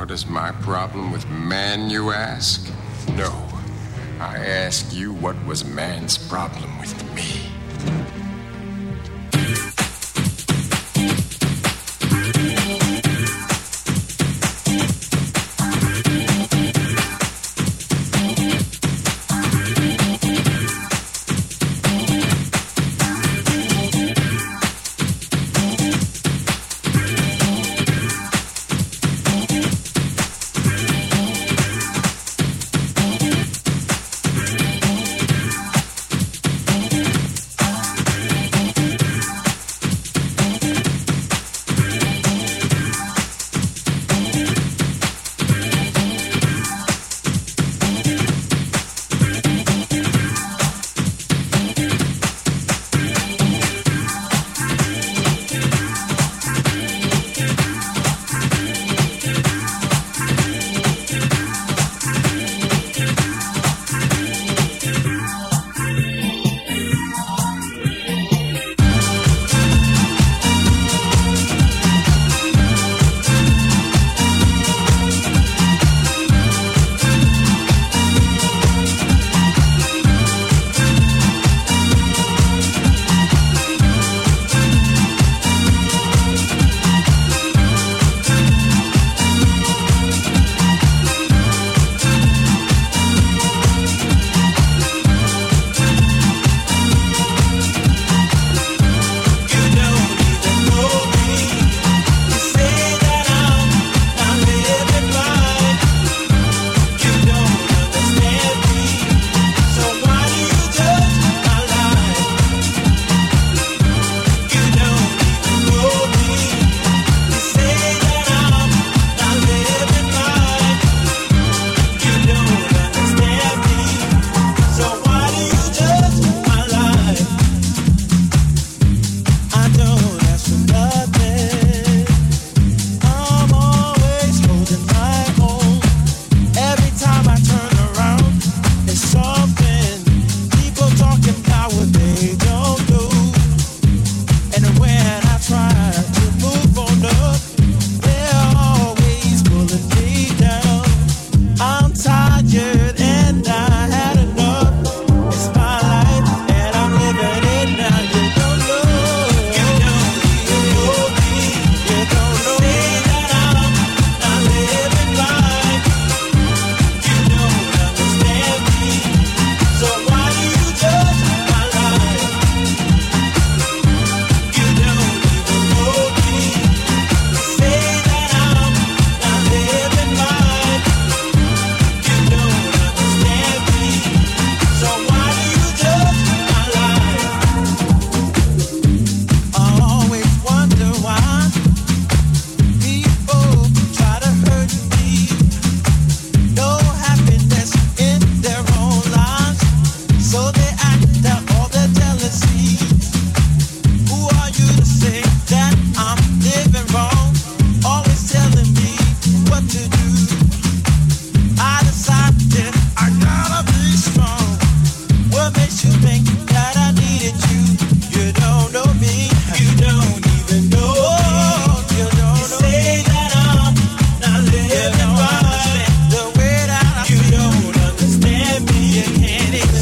What is my problem with man, you ask? No. I ask you, what was man's problem with me?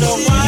know why.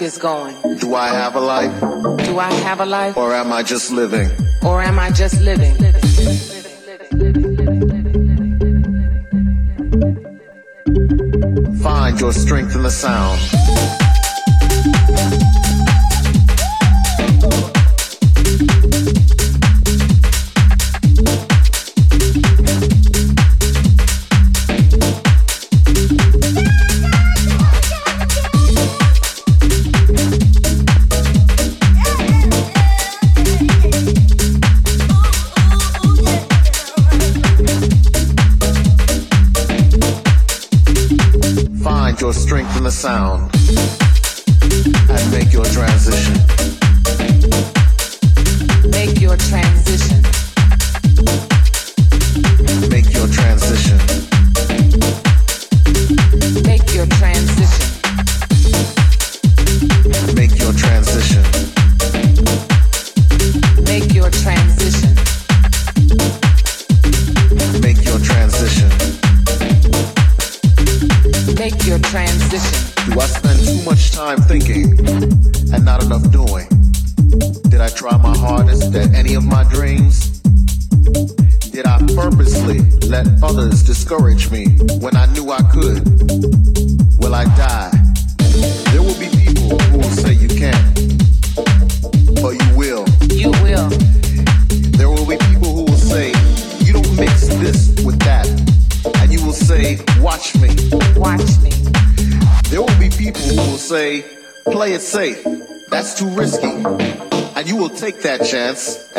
life is going. Do I have a life? Do I have a life? Or am I just living? Or am I just living? Find your strength in the sound. sound.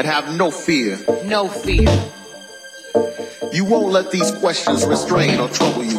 and have no fear. No fear. You won't let these questions restrain or trouble you.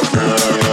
Yeah.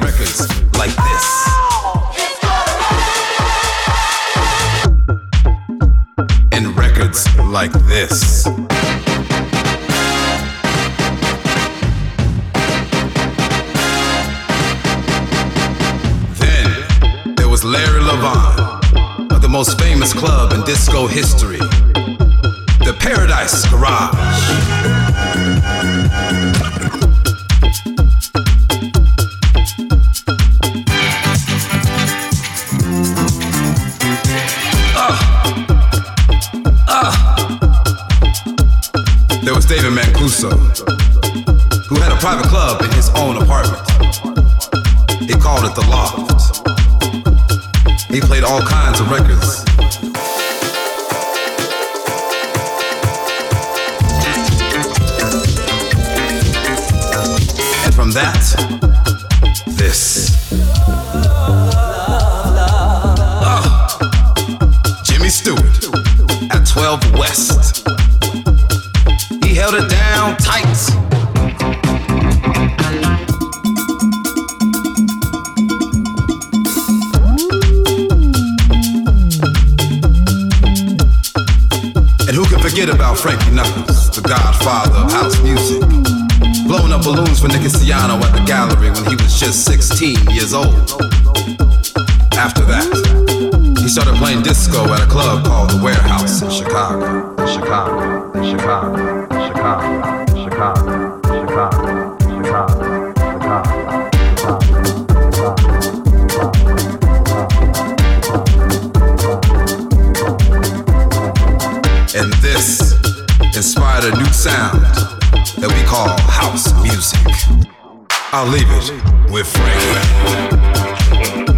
records like this. And records like this. Then there was Larry Levan of the most famous club in disco history, the Paradise Garage. all kinds years old. After that, he started playing disco at a club called The Warehouse in Chicago. Chicago, Chicago, Chicago, Chicago, Chicago, Chicago, Chicago. And this inspired a new sound that we call house music. I'll leave it with Frank.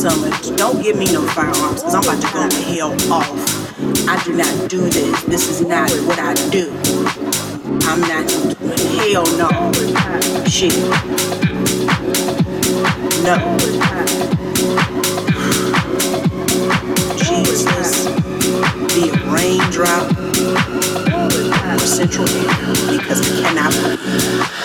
summer. Don't give me no firearms because I'm about to go to hell off. I do not do this. This is not what I do. I'm not, doing. hell no. Shit. No. Jesus. Be a raindrop or central because I cannot.